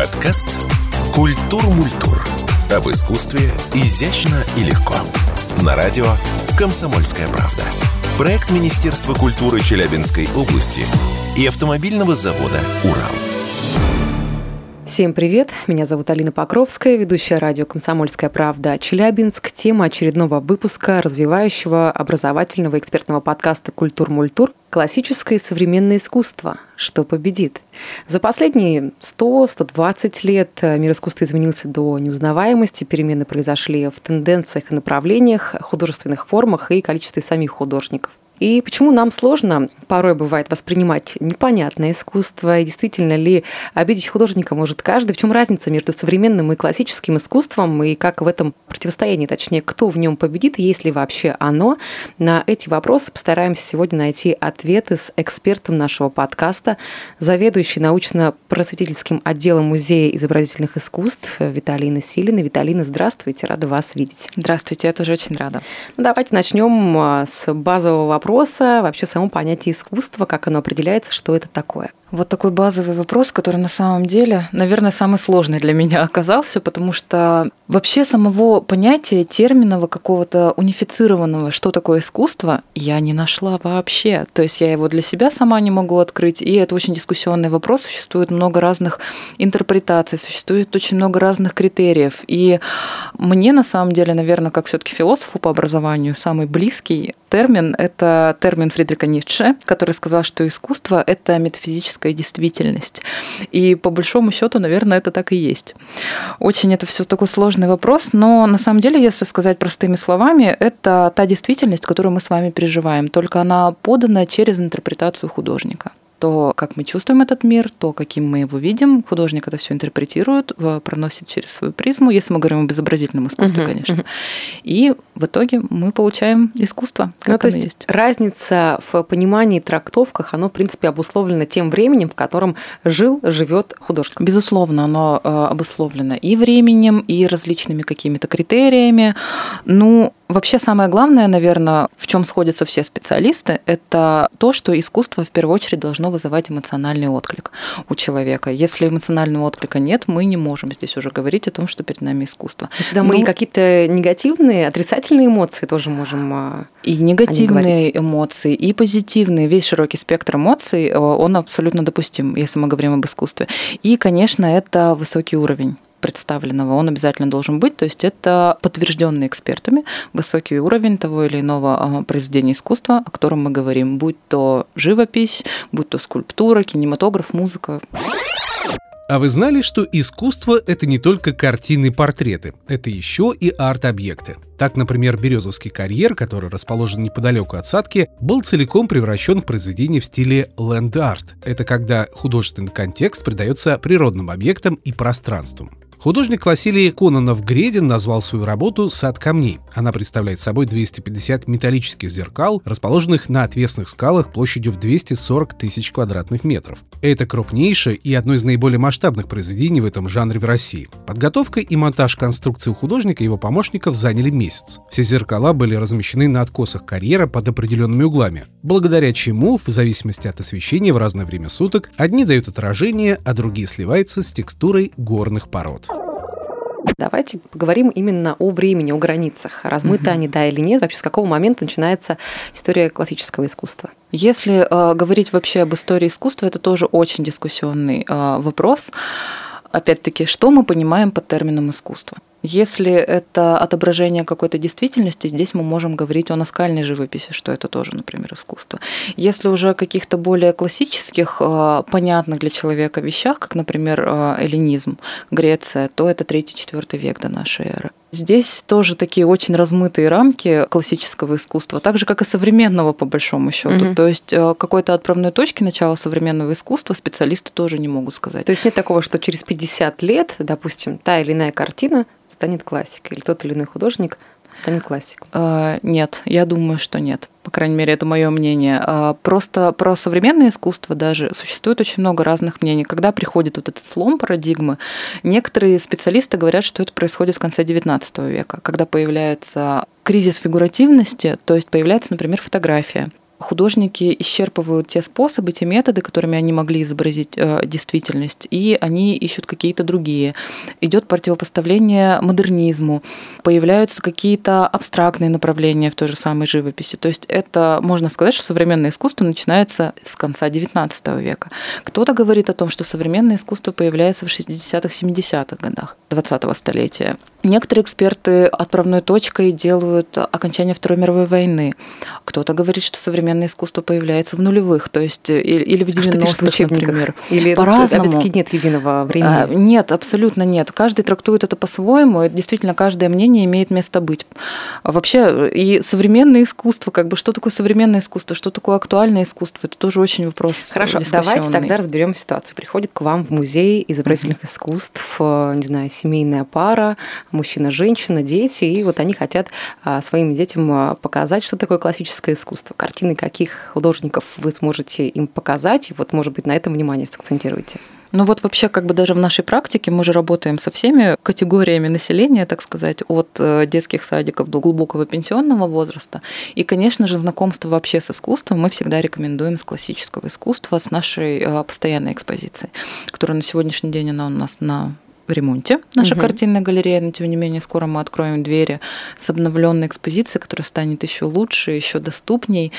Подкаст «Культур Мультур». Об искусстве изящно и легко. На радио «Комсомольская правда». Проект Министерства культуры Челябинской области и автомобильного завода «Урал». Всем привет! Меня зовут Алина Покровская, ведущая радио «Комсомольская правда» Челябинск. Тема очередного выпуска развивающего образовательного экспертного подкаста «Культур-мультур» Классическое и современное искусство. Что победит? За последние 100-120 лет мир искусства изменился до неузнаваемости. Перемены произошли в тенденциях и направлениях, художественных формах и количестве самих художников. И почему нам сложно порой бывает воспринимать непонятное искусство, и действительно ли обидеть художника может каждый, в чем разница между современным и классическим искусством, и как в этом противостоянии, точнее, кто в нем победит, есть ли вообще оно. На эти вопросы постараемся сегодня найти ответы с экспертом нашего подкаста, заведующей научно-просветительским отделом Музея изобразительных искусств Виталина Силина. Виталина, здравствуйте, рада вас видеть. Здравствуйте, я тоже очень рада. Ну, давайте начнем а, с базового вопроса вопроса, вообще само понятие искусства, как оно определяется, что это такое. Вот такой базовый вопрос, который на самом деле, наверное, самый сложный для меня оказался, потому что вообще самого понятия терминного какого-то унифицированного, что такое искусство, я не нашла вообще. То есть я его для себя сама не могу открыть, и это очень дискуссионный вопрос. Существует много разных интерпретаций, существует очень много разных критериев. И мне на самом деле, наверное, как все-таки философу по образованию, самый близкий термин – это термин Фридрика Ницше, который сказал, что искусство – это метафизическое физическая действительность. И по большому счету, наверное, это так и есть. Очень это все такой сложный вопрос, но на самом деле, если сказать простыми словами, это та действительность, которую мы с вами переживаем, только она подана через интерпретацию художника то, как мы чувствуем этот мир, то, каким мы его видим. Художник это все интерпретирует, проносит через свою призму, если мы говорим об изобразительном искусстве, uh-huh, конечно. Uh-huh. И в итоге мы получаем искусство. Как ну, то есть, есть разница в понимании и трактовках, оно, в принципе, обусловлено тем временем, в котором жил, живет художник. Безусловно, оно э, обусловлено и временем, и различными какими-то критериями. Ну, Вообще самое главное, наверное, в чем сходятся все специалисты, это то, что искусство в первую очередь должно вызывать эмоциональный отклик у человека. Если эмоционального отклика нет, мы не можем здесь уже говорить о том, что перед нами искусство. То есть, да, мы ну, какие-то негативные, отрицательные эмоции тоже можем а, и негативные эмоции, и позитивные, весь широкий спектр эмоций, э, он абсолютно допустим, если мы говорим об искусстве. И, конечно, это высокий уровень представленного, он обязательно должен быть. То есть это подтвержденный экспертами высокий уровень того или иного а, произведения искусства, о котором мы говорим, будь то живопись, будь то скульптура, кинематограф, музыка. А вы знали, что искусство — это не только картины и портреты, это еще и арт-объекты? Так, например, Березовский карьер, который расположен неподалеку от Садки, был целиком превращен в произведение в стиле ленд-арт. Это когда художественный контекст придается природным объектам и пространствам. Художник Василий Кононов-Гредин назвал свою работу «Сад камней». Она представляет собой 250 металлических зеркал, расположенных на отвесных скалах площадью в 240 тысяч квадратных метров. Это крупнейшее и одно из наиболее масштабных произведений в этом жанре в России. Подготовка и монтаж конструкции у художника и его помощников заняли месяц. Все зеркала были размещены на откосах карьера под определенными углами, благодаря чему, в зависимости от освещения в разное время суток, одни дают отражение, а другие сливаются с текстурой горных пород. Давайте поговорим именно о времени, о границах. Размыты угу. они, да или нет? Вообще, с какого момента начинается история классического искусства? Если э, говорить вообще об истории искусства, это тоже очень дискуссионный э, вопрос. Опять-таки, что мы понимаем под термином искусство? Если это отображение какой-то действительности, здесь мы можем говорить о наскальной живописи, что это тоже, например, искусство. Если уже о каких-то более классических, э, понятных для человека вещах, как, например, э, эллинизм, Греция, то это 3-4 век до нашей эры. Здесь тоже такие очень размытые рамки классического искусства, так же, как и современного, по большому счету. Угу. То есть э, какой-то отправной точки начала современного искусства специалисты тоже не могут сказать. То есть нет такого, что через 50 лет, допустим, та или иная картина станет классикой, или тот или иной художник станет классиком? Э, нет, я думаю, что нет. По крайней мере, это мое мнение. Э, просто про современное искусство даже существует очень много разных мнений. Когда приходит вот этот слом парадигмы, некоторые специалисты говорят, что это происходит в конце XIX века, когда появляется кризис фигуративности, то есть появляется, например, фотография художники исчерпывают те способы, те методы, которыми они могли изобразить э, действительность, и они ищут какие-то другие. Идет противопоставление модернизму, появляются какие-то абстрактные направления в той же самой живописи. То есть это, можно сказать, что современное искусство начинается с конца XIX века. Кто-то говорит о том, что современное искусство появляется в 60-х, 70-х годах 20-го столетия. Некоторые эксперты отправной точкой делают окончание Второй мировой войны. Кто-то говорит, что современное искусство появляется в нулевых, то есть или в 90-х, например. Или по-разному. опять нет единого времени? А, нет, абсолютно нет. Каждый трактует это по-своему. Действительно, каждое мнение имеет место быть. Вообще, и современное искусство, как бы, что такое современное искусство, что такое актуальное искусство, это тоже очень вопрос Хорошо, давайте тогда разберем ситуацию. Приходит к вам в музей изобразительных mm-hmm. искусств, э, не знаю, семейная пара, мужчина, женщина, дети, и вот они хотят а, своим детям а, показать, что такое классическое искусство. Картины каких художников вы сможете им показать, и вот, может быть, на этом внимание сакцентируйте. Ну вот вообще как бы даже в нашей практике мы же работаем со всеми категориями населения, так сказать, от э, детских садиков до глубокого пенсионного возраста. И, конечно же, знакомство вообще с искусством мы всегда рекомендуем с классического искусства, с нашей э, постоянной экспозицией, которая на сегодняшний день она у нас на ремонте, наша угу. картинная галерея, но тем не менее скоро мы откроем двери с обновленной экспозицией, которая станет еще лучше, еще доступней.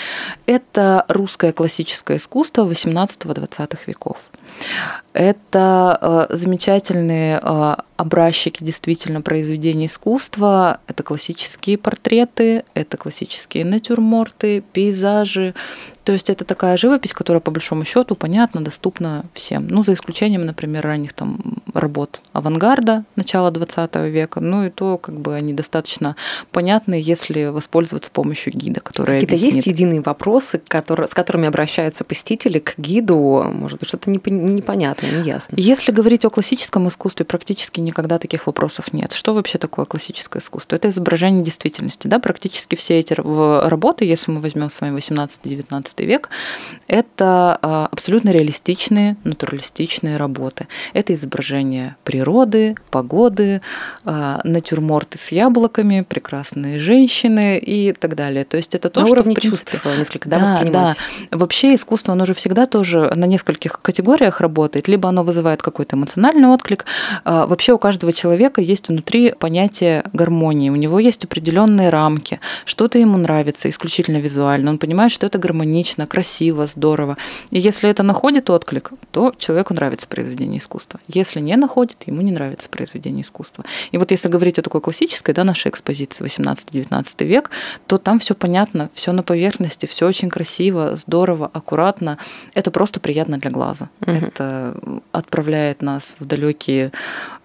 Это русское классическое искусство 18-20 веков. Это э, замечательные э, образчики действительно произведений искусства. Это классические портреты, это классические натюрморты, пейзажи. То есть это такая живопись, которая по большому счету понятна, доступна всем. Ну, за исключением, например, ранних там работ авангарда начала 20 века. Ну и то, как бы они достаточно понятны, если воспользоваться помощью гида, который Какие-то объяснит. есть единые вопросы, которые, с которыми обращаются посетители к гиду? Может быть, что-то непонятно, неясно. Если говорить о классическом искусстве, практически никогда таких вопросов нет. Что вообще такое классическое искусство? Это изображение действительности. Да? Практически все эти работы, если мы возьмем с вами 18-19 век, это а, абсолютно реалистичные, натуралистичные работы. Это изображение природы, погоды, а, натюрморты с яблоками, прекрасные женщины и так далее. То есть это то, на что уровне в принципе, чувств несколько да, да, воспринимать. Да. Вообще искусство, оно же всегда тоже на нескольких категориях работает. Либо оно вызывает какой-то эмоциональный отклик. А, вообще у каждого человека есть внутри понятие гармонии, у него есть определенные рамки, что-то ему нравится исключительно визуально, он понимает, что это гармонично, красиво, здорово. И если это находит отклик, то человеку нравится произведение искусства. Если не находит, ему не нравится произведение искусства. И вот если говорить о такой классической, да, нашей экспозиции 18-19 век, то там все понятно, все на поверхности, все очень красиво, здорово, аккуратно. Это просто приятно для глаза. Угу. Это отправляет нас в далекие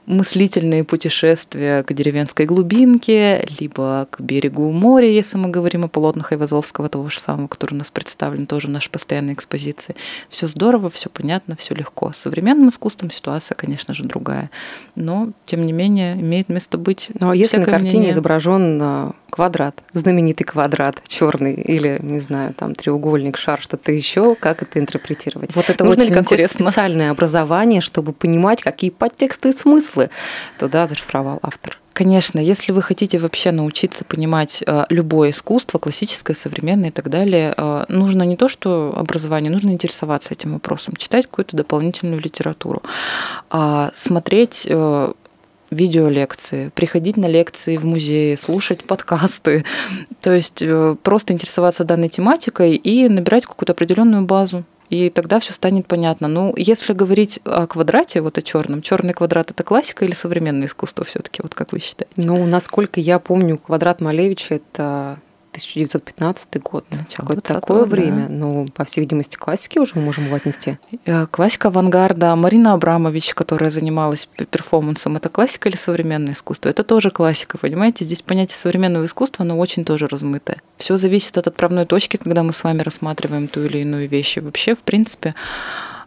мыслительные путешествия к деревенской глубинке, либо к берегу моря, если мы говорим о полотнах Айвазовского, того же самого, который у нас представлен тоже в нашей постоянной экспозиции. Все здорово, все понятно, все легко. С современным искусством ситуация, конечно же, другая. Но, тем не менее, имеет место быть. Но если на картине мнение... изображен а, квадрат, знаменитый квадрат черный или, не знаю, там треугольник, шар, что-то еще, как это интерпретировать? Вот это Нужно очень ли интересно. специальное образование, чтобы понимать, какие подтексты и смыслы туда зашифровал автор? Конечно, если вы хотите вообще научиться понимать э, любое искусство, классическое, современное и так далее, э, нужно не то, что образование, нужно интересоваться этим вопросом, читать какую-то дополнительную литературу, а смотреть э, видеолекции, приходить на лекции в музеи, слушать подкасты, то есть просто интересоваться данной тематикой и набирать какую-то определенную базу. И тогда все станет понятно. Ну, если говорить о квадрате, вот о черном, черный квадрат это классика или современное искусство все-таки, вот как вы считаете? Ну, насколько я помню, квадрат Малевича это 1915 год. Какое-то такое да. время. Ну, по всей видимости, классики уже мы можем его отнести. Э, классика авангарда. Марина Абрамович, которая занималась перформансом, это классика или современное искусство? Это тоже классика, понимаете? Здесь понятие современного искусства, оно очень тоже размытое. Все зависит от отправной точки, когда мы с вами рассматриваем ту или иную вещь. И вообще, в принципе,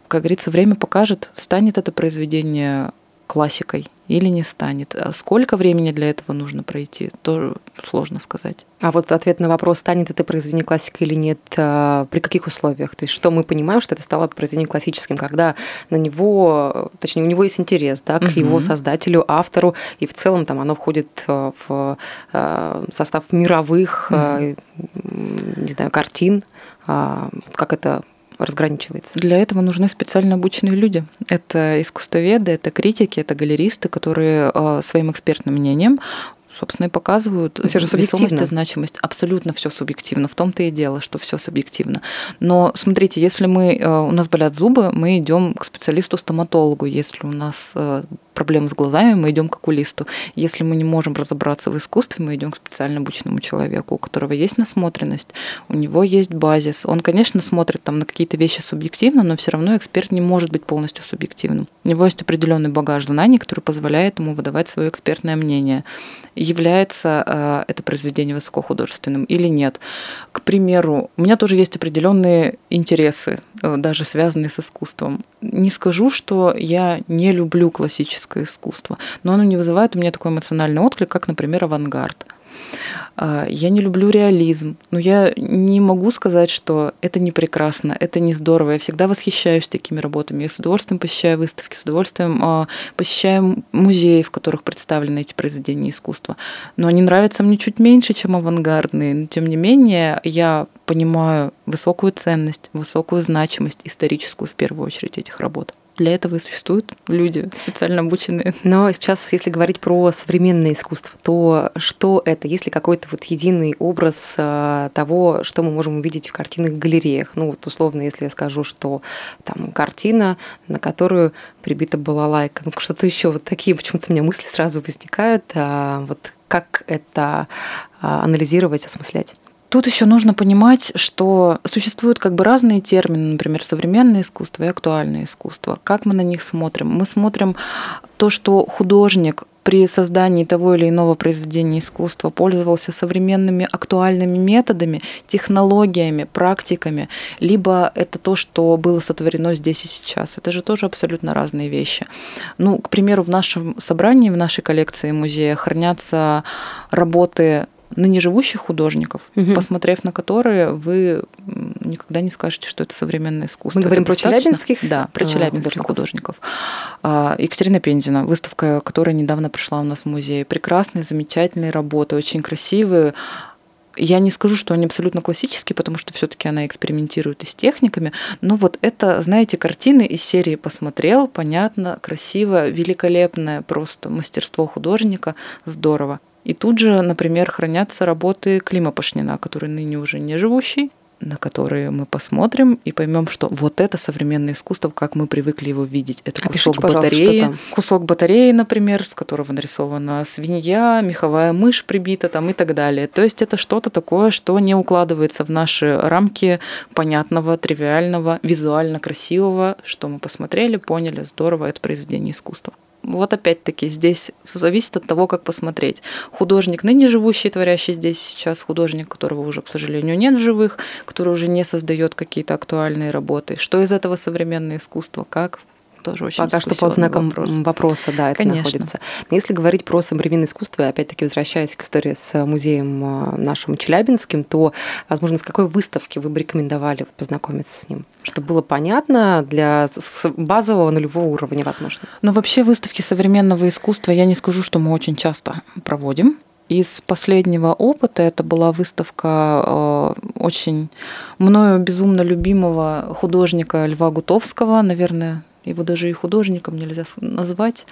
как говорится, время покажет, станет это произведение классикой или не станет. А сколько времени для этого нужно пройти, тоже сложно сказать. А вот ответ на вопрос, станет это произведение классика или нет, а, при каких условиях? То есть что мы понимаем, что это стало произведением классическим, когда на него, точнее, у него есть интерес да, к угу. его создателю, автору, и в целом там оно входит а, в состав мировых, угу. не знаю, картин, как это разграничивается? Для этого нужны специально обученные люди. Это искусствоведы, это критики, это галеристы, которые э, своим экспертным мнением собственно, и показывают все же весомость и значимость. Абсолютно все субъективно. В том-то и дело, что все субъективно. Но смотрите, если мы, э, у нас болят зубы, мы идем к специалисту-стоматологу. Если у нас э, проблемы с глазами, мы идем к окулисту. Если мы не можем разобраться в искусстве, мы идем к специально обученному человеку, у которого есть насмотренность, у него есть базис. Он, конечно, смотрит там на какие-то вещи субъективно, но все равно эксперт не может быть полностью субъективным. У него есть определенный багаж знаний, который позволяет ему выдавать свое экспертное мнение. Является э, это произведение высокохудожественным или нет. К примеру, у меня тоже есть определенные интересы, э, даже связанные с искусством. Не скажу, что я не люблю классическое классическое искусство, но оно не вызывает у меня такой эмоциональный отклик, как, например, авангард. А, я не люблю реализм, но я не могу сказать, что это не прекрасно, это не здорово. Я всегда восхищаюсь такими работами. Я с удовольствием посещаю выставки, с удовольствием а, посещаю музеи, в которых представлены эти произведения искусства. Но они нравятся мне чуть меньше, чем авангардные. Но тем не менее, я понимаю высокую ценность, высокую значимость историческую в первую очередь этих работ. Для этого и существуют люди специально обученные. Но сейчас, если говорить про современное искусство, то что это? Есть ли какой-то вот единый образ а, того, что мы можем увидеть в картинных галереях? Ну вот условно, если я скажу, что там картина, на которую прибита была лайка, ну что-то еще, вот такие почему-то у меня мысли сразу возникают. А вот как это а, анализировать, осмыслять? Тут еще нужно понимать, что существуют как бы разные термины, например, современное искусство и актуальное искусство. Как мы на них смотрим? Мы смотрим то, что художник при создании того или иного произведения искусства пользовался современными актуальными методами, технологиями, практиками, либо это то, что было сотворено здесь и сейчас. Это же тоже абсолютно разные вещи. Ну, к примеру, в нашем собрании, в нашей коллекции музея хранятся работы ныне живущих художников, угу. посмотрев на которые, вы никогда не скажете, что это современное искусство. Мы говорим это про челябинских? Да, про а, челябинских художников. художников. Екатерина Пензина, выставка, которая недавно пришла у нас в музей. Прекрасные, замечательные работы, очень красивые. Я не скажу, что они абсолютно классические, потому что все-таки она экспериментирует и с техниками, но вот это, знаете, картины из серии посмотрел, понятно, красиво, великолепное просто мастерство художника, здорово. И тут же, например, хранятся работы Клима Пашнина, который ныне уже не живущий, на которые мы посмотрим и поймем, что вот это современное искусство, как мы привыкли его видеть. Это кусок Опишите, батареи, кусок батареи, например, с которого нарисована свинья, меховая мышь прибита там и так далее. То есть это что-то такое, что не укладывается в наши рамки понятного, тривиального, визуально красивого, что мы посмотрели, поняли, здорово, это произведение искусства. Вот опять-таки здесь зависит от того, как посмотреть. Художник, ныне живущий, творящий здесь сейчас, художник, которого уже, к сожалению, нет в живых, который уже не создает какие-то актуальные работы. Что из этого современное искусство? Как тоже очень Пока что под знаком вопрос. вопроса, да, это Конечно. находится. Но если говорить про современное искусство, опять-таки возвращаясь к истории с музеем а, нашим Челябинским, то, возможно, с какой выставки вы бы рекомендовали познакомиться с ним? Чтобы было понятно для базового нулевого уровня, возможно. Но вообще выставки современного искусства, я не скажу, что мы очень часто проводим. Из последнего опыта это была выставка э, очень мною безумно любимого художника Льва Гутовского, наверное, его даже и художником нельзя назвать,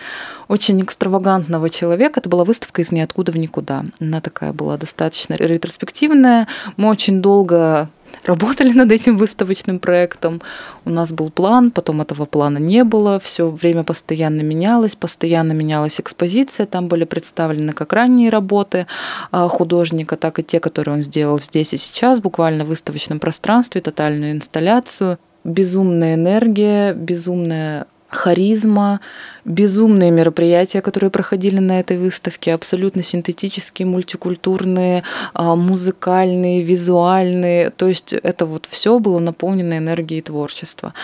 очень экстравагантного человека. Это была выставка из ниоткуда в никуда. Она такая была достаточно ретроспективная. Мы очень долго работали над этим выставочным проектом. У нас был план, потом этого плана не было. Все время постоянно менялось, постоянно менялась экспозиция. Там были представлены как ранние работы а, художника, так и те, которые он сделал здесь и сейчас, буквально в выставочном пространстве, тотальную инсталляцию безумная энергия, безумная харизма, безумные мероприятия, которые проходили на этой выставке, абсолютно синтетические, мультикультурные, а, музыкальные, визуальные. То есть это вот все было наполнено энергией творчества.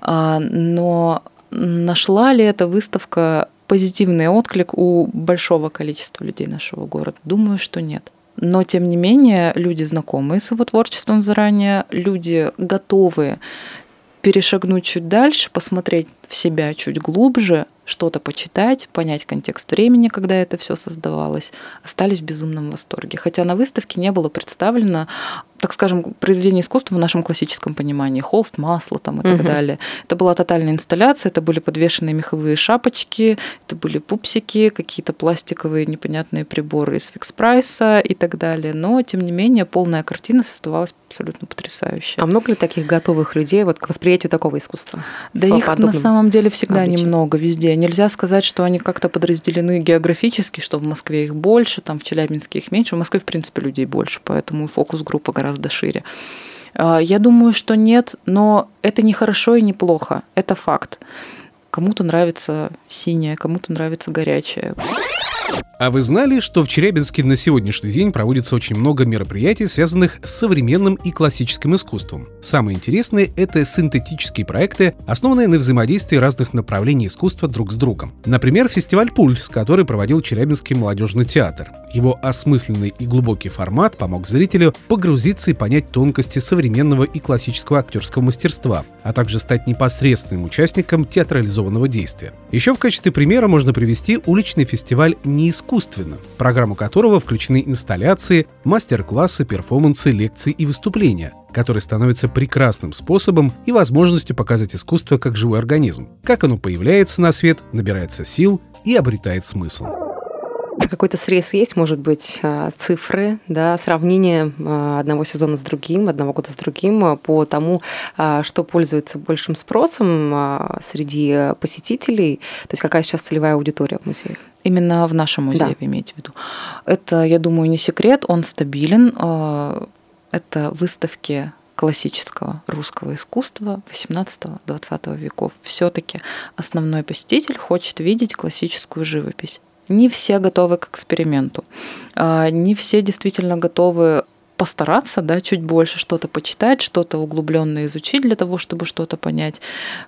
А, но нашла ли эта выставка позитивный отклик у большого количества людей нашего города? Думаю, что нет. Но, тем не менее, люди знакомые с его творчеством заранее, люди готовые перешагнуть чуть дальше, посмотреть в себя чуть глубже, что-то почитать, понять контекст времени, когда это все создавалось, остались в безумном восторге. Хотя на выставке не было представлено так скажем, произведение искусства в нашем классическом понимании. Холст, масло там и так угу. далее. Это была тотальная инсталляция, это были подвешенные меховые шапочки, это были пупсики, какие-то пластиковые непонятные приборы из фикс-прайса и так далее. Но, тем не менее, полная картина создавалась абсолютно потрясающая. А много ли таких готовых людей вот к восприятию такого искусства? Да их на самом деле всегда обличии. немного везде. Нельзя сказать, что они как-то подразделены географически, что в Москве их больше, там в Челябинске их меньше. В Москве, в принципе, людей больше, поэтому фокус-группа гораздо гораздо шире. А, я думаю, что нет, но это не хорошо и не плохо. Это факт. Кому-то нравится синее, кому-то нравится горячее. А вы знали, что в Челябинске на сегодняшний день проводится очень много мероприятий, связанных с современным и классическим искусством? Самое интересное — это синтетические проекты, основанные на взаимодействии разных направлений искусства друг с другом. Например, фестиваль «Пульс», который проводил Челябинский молодежный театр. Его осмысленный и глубокий формат помог зрителю погрузиться и понять тонкости современного и классического актерского мастерства, а также стать непосредственным участником театрализованного действия. Еще в качестве примера можно привести уличный фестиваль «Не искусственно», в программу которого включены инсталляции, мастер-классы, перформансы, лекции и выступления, которые становятся прекрасным способом и возможностью показать искусство как живой организм, как оно появляется на свет, набирается сил и обретает смысл. Какой-то срез есть, может быть, а, цифры, да, сравнение а, одного сезона с другим, одного года с другим а, по тому, что пользуется большим спросом среди посетителей, то есть какая сейчас целевая аудитория в музее? Именно в нашем музее, да. вы имеете в виду. Это, я думаю, не секрет, он стабилен. Это выставки классического русского искусства 18-20 веков. Все-таки основной посетитель хочет видеть классическую живопись не все готовы к эксперименту, а, не все действительно готовы постараться, да, чуть больше что-то почитать, что-то углубленно изучить для того, чтобы что-то понять.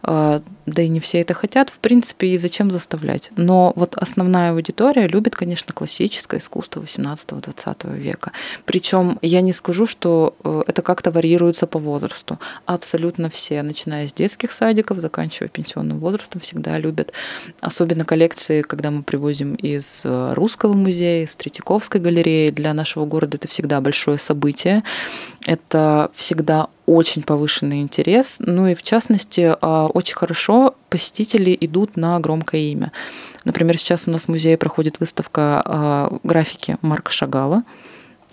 А, да и не все это хотят, в принципе, и зачем заставлять. Но вот основная аудитория любит, конечно, классическое искусство 18-20 века. Причем я не скажу, что э, это как-то варьируется по возрасту. Абсолютно все, начиная с детских садиков, заканчивая пенсионным возрастом, всегда любят. Особенно коллекции, когда мы привозим из э, Русского музея, из Третьяковской галереи. Для нашего города это всегда большое событие событие. Это всегда очень повышенный интерес. Ну и в частности, а, очень хорошо посетители идут на громкое имя. Например, сейчас у нас в музее проходит выставка а, графики Марка Шагала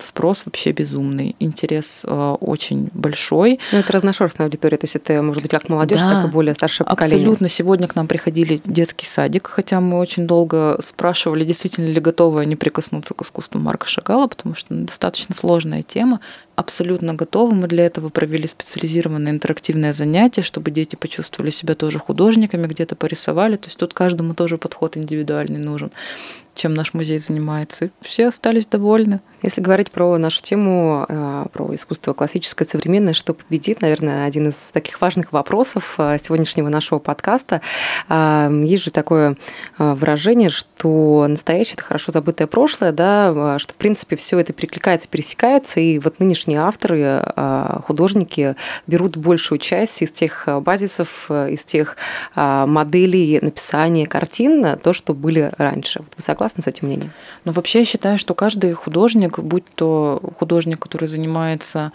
спрос вообще безумный, интерес э, очень большой. Ну, это разношерстная аудитория, то есть это может быть как молодежь, да, так и более старшее поколение. Абсолютно. Сегодня к нам приходили детский садик, хотя мы очень долго спрашивали, действительно ли готовы они прикоснуться к искусству Марка Шагала, потому что достаточно сложная тема. Абсолютно готовы. Мы для этого провели специализированное интерактивное занятие, чтобы дети почувствовали себя тоже художниками, где-то порисовали. То есть тут каждому тоже подход индивидуальный нужен чем наш музей занимается. И все остались довольны. Если говорить про нашу тему, э, про искусство классическое, современное, что победит, наверное, один из таких важных вопросов э, сегодняшнего нашего подкаста. Э, есть же такое выражение, что настоящее – это хорошо забытое прошлое, да, что, в принципе, все это перекликается, пересекается, и вот нынешние авторы, художники берут большую часть из тех базисов, из тех моделей написания картин, то, что были раньше. Вот вы согласны? Согласны с этим мнением? Ну, вообще я считаю, что каждый художник, будь то художник, который занимается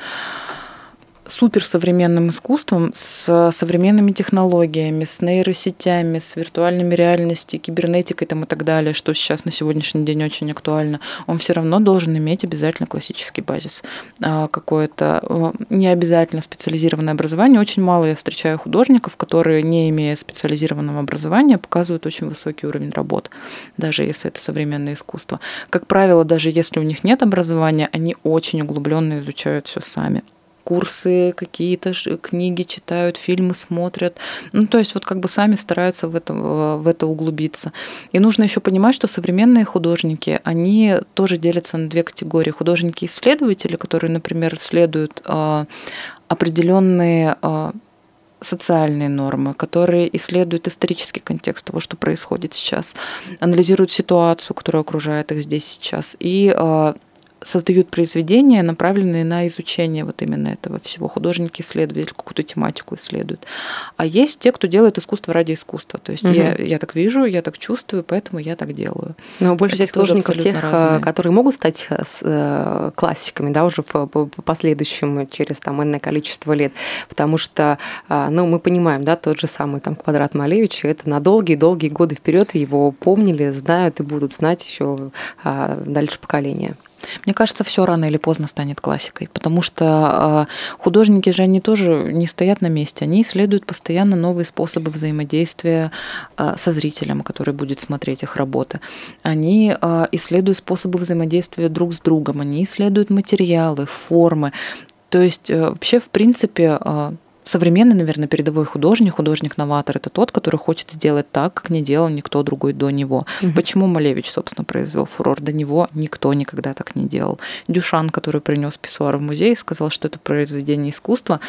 суперсовременным искусством, с современными технологиями, с нейросетями, с виртуальными реальностью, кибернетикой там и так далее, что сейчас на сегодняшний день очень актуально, он все равно должен иметь обязательно классический базис. А, какое-то э, не обязательно специализированное образование. Очень мало я встречаю художников, которые, не имея специализированного образования, показывают очень высокий уровень работ, даже если это современное искусство. Как правило, даже если у них нет образования, они очень углубленно изучают все сами курсы какие-то, книги читают, фильмы смотрят. Ну, то есть вот как бы сами стараются в это, в это углубиться. И нужно еще понимать, что современные художники, они тоже делятся на две категории. Художники-исследователи, которые, например, исследуют а, определенные а, социальные нормы, которые исследуют исторический контекст того, что происходит сейчас, анализируют ситуацию, которая окружает их здесь сейчас, и э, создают произведения, направленные на изучение вот именно этого всего. Художники исследователи какую-то тематику исследуют. А есть те, кто делает искусство ради искусства. То есть угу. я, я так вижу, я так чувствую, поэтому я так делаю. Но большая часть художников тех, э, разные. которые могут стать э, э, классиками, да, уже в последующем через там энное количество лет, потому что, ну, мы понимаем, да, тот же самый там квадрат Малевича, это на долгие-долгие годы вперед его помнили, знают и будут знать еще дальше поколения. Мне кажется, все рано или поздно станет классикой, потому что а, художники же они тоже не стоят на месте, они исследуют постоянно новые способы взаимодействия а, со зрителем, который будет смотреть их работы. Они а, исследуют способы взаимодействия друг с другом, они исследуют материалы, формы. То есть э, вообще, в принципе, современный, наверное, передовой художник, художник-новатор, это тот, который хочет сделать так, как не делал никто другой до него. Угу. Почему Малевич, собственно, произвел фурор? До него никто никогда так не делал. Дюшан, который принес писсуар в музей, сказал, что это произведение искусства,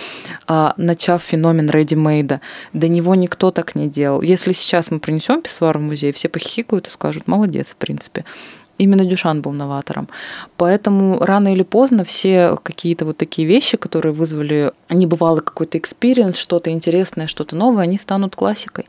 а, начав феномен ready-made, до него никто так не делал. Если сейчас мы принесем писсуар в музей, все похихикают и скажут, молодец, в принципе. Именно Дюшан был новатором. Поэтому рано или поздно все какие-то вот такие вещи, которые вызвали небывалый какой-то experience, что-то интересное, что-то новое, они станут классикой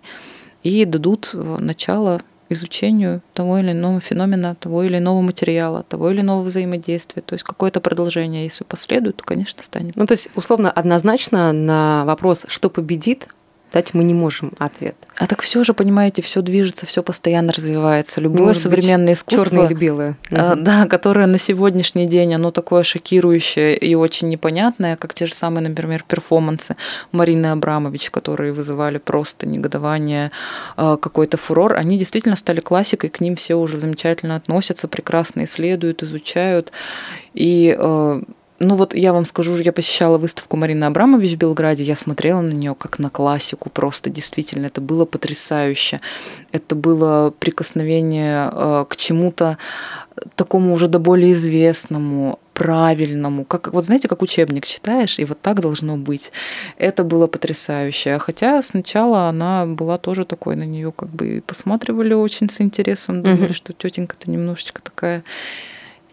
и дадут э, начало изучению того или иного феномена, того или иного материала, того или иного взаимодействия. То есть какое-то продолжение, если последует, то, конечно, станет. Ну, то есть, условно, однозначно на вопрос, что победит, дать мы не можем ответ. А так все же, понимаете, все движется, все постоянно развивается. Любое Может современное быть, искусство, черное или белое, угу. да, которое на сегодняшний день оно такое шокирующее и очень непонятное, как те же самые, например, перформансы Марины Абрамович, которые вызывали просто негодование, а, какой-то фурор, они действительно стали классикой, к ним все уже замечательно относятся, прекрасно исследуют, изучают и а, ну вот я вам скажу, я посещала выставку Марины Абрамович в Белграде, я смотрела на нее как на классику, просто действительно, это было потрясающе. Это было прикосновение э, к чему-то такому уже до более известному, правильному, как вот знаете, как учебник читаешь, и вот так должно быть. Это было потрясающе. Хотя сначала она была тоже такой, на нее как бы посматривали очень с интересом, думали, mm-hmm. что тетенька-то немножечко такая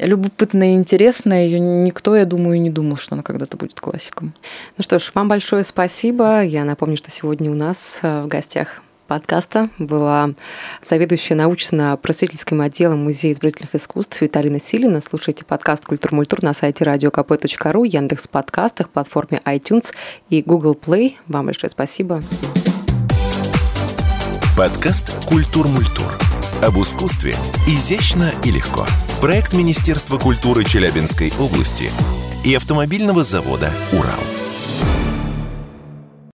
любопытная и интересная. Ее никто, я думаю, не думал, что она когда-то будет классиком. Ну что ж, вам большое спасибо. Я напомню, что сегодня у нас э, в гостях подкаста была заведующая научно-просветительским отделом Музея изобретательных искусств Виталина Силина. Слушайте подкаст «Культур Мультур» на сайте radiokp.ru, Яндекс подкастах, платформе iTunes и Google Play. Вам большое спасибо. Подкаст «Культур Мультур» об искусстве изящно и легко. Проект Министерства культуры Челябинской области и автомобильного завода «Урал».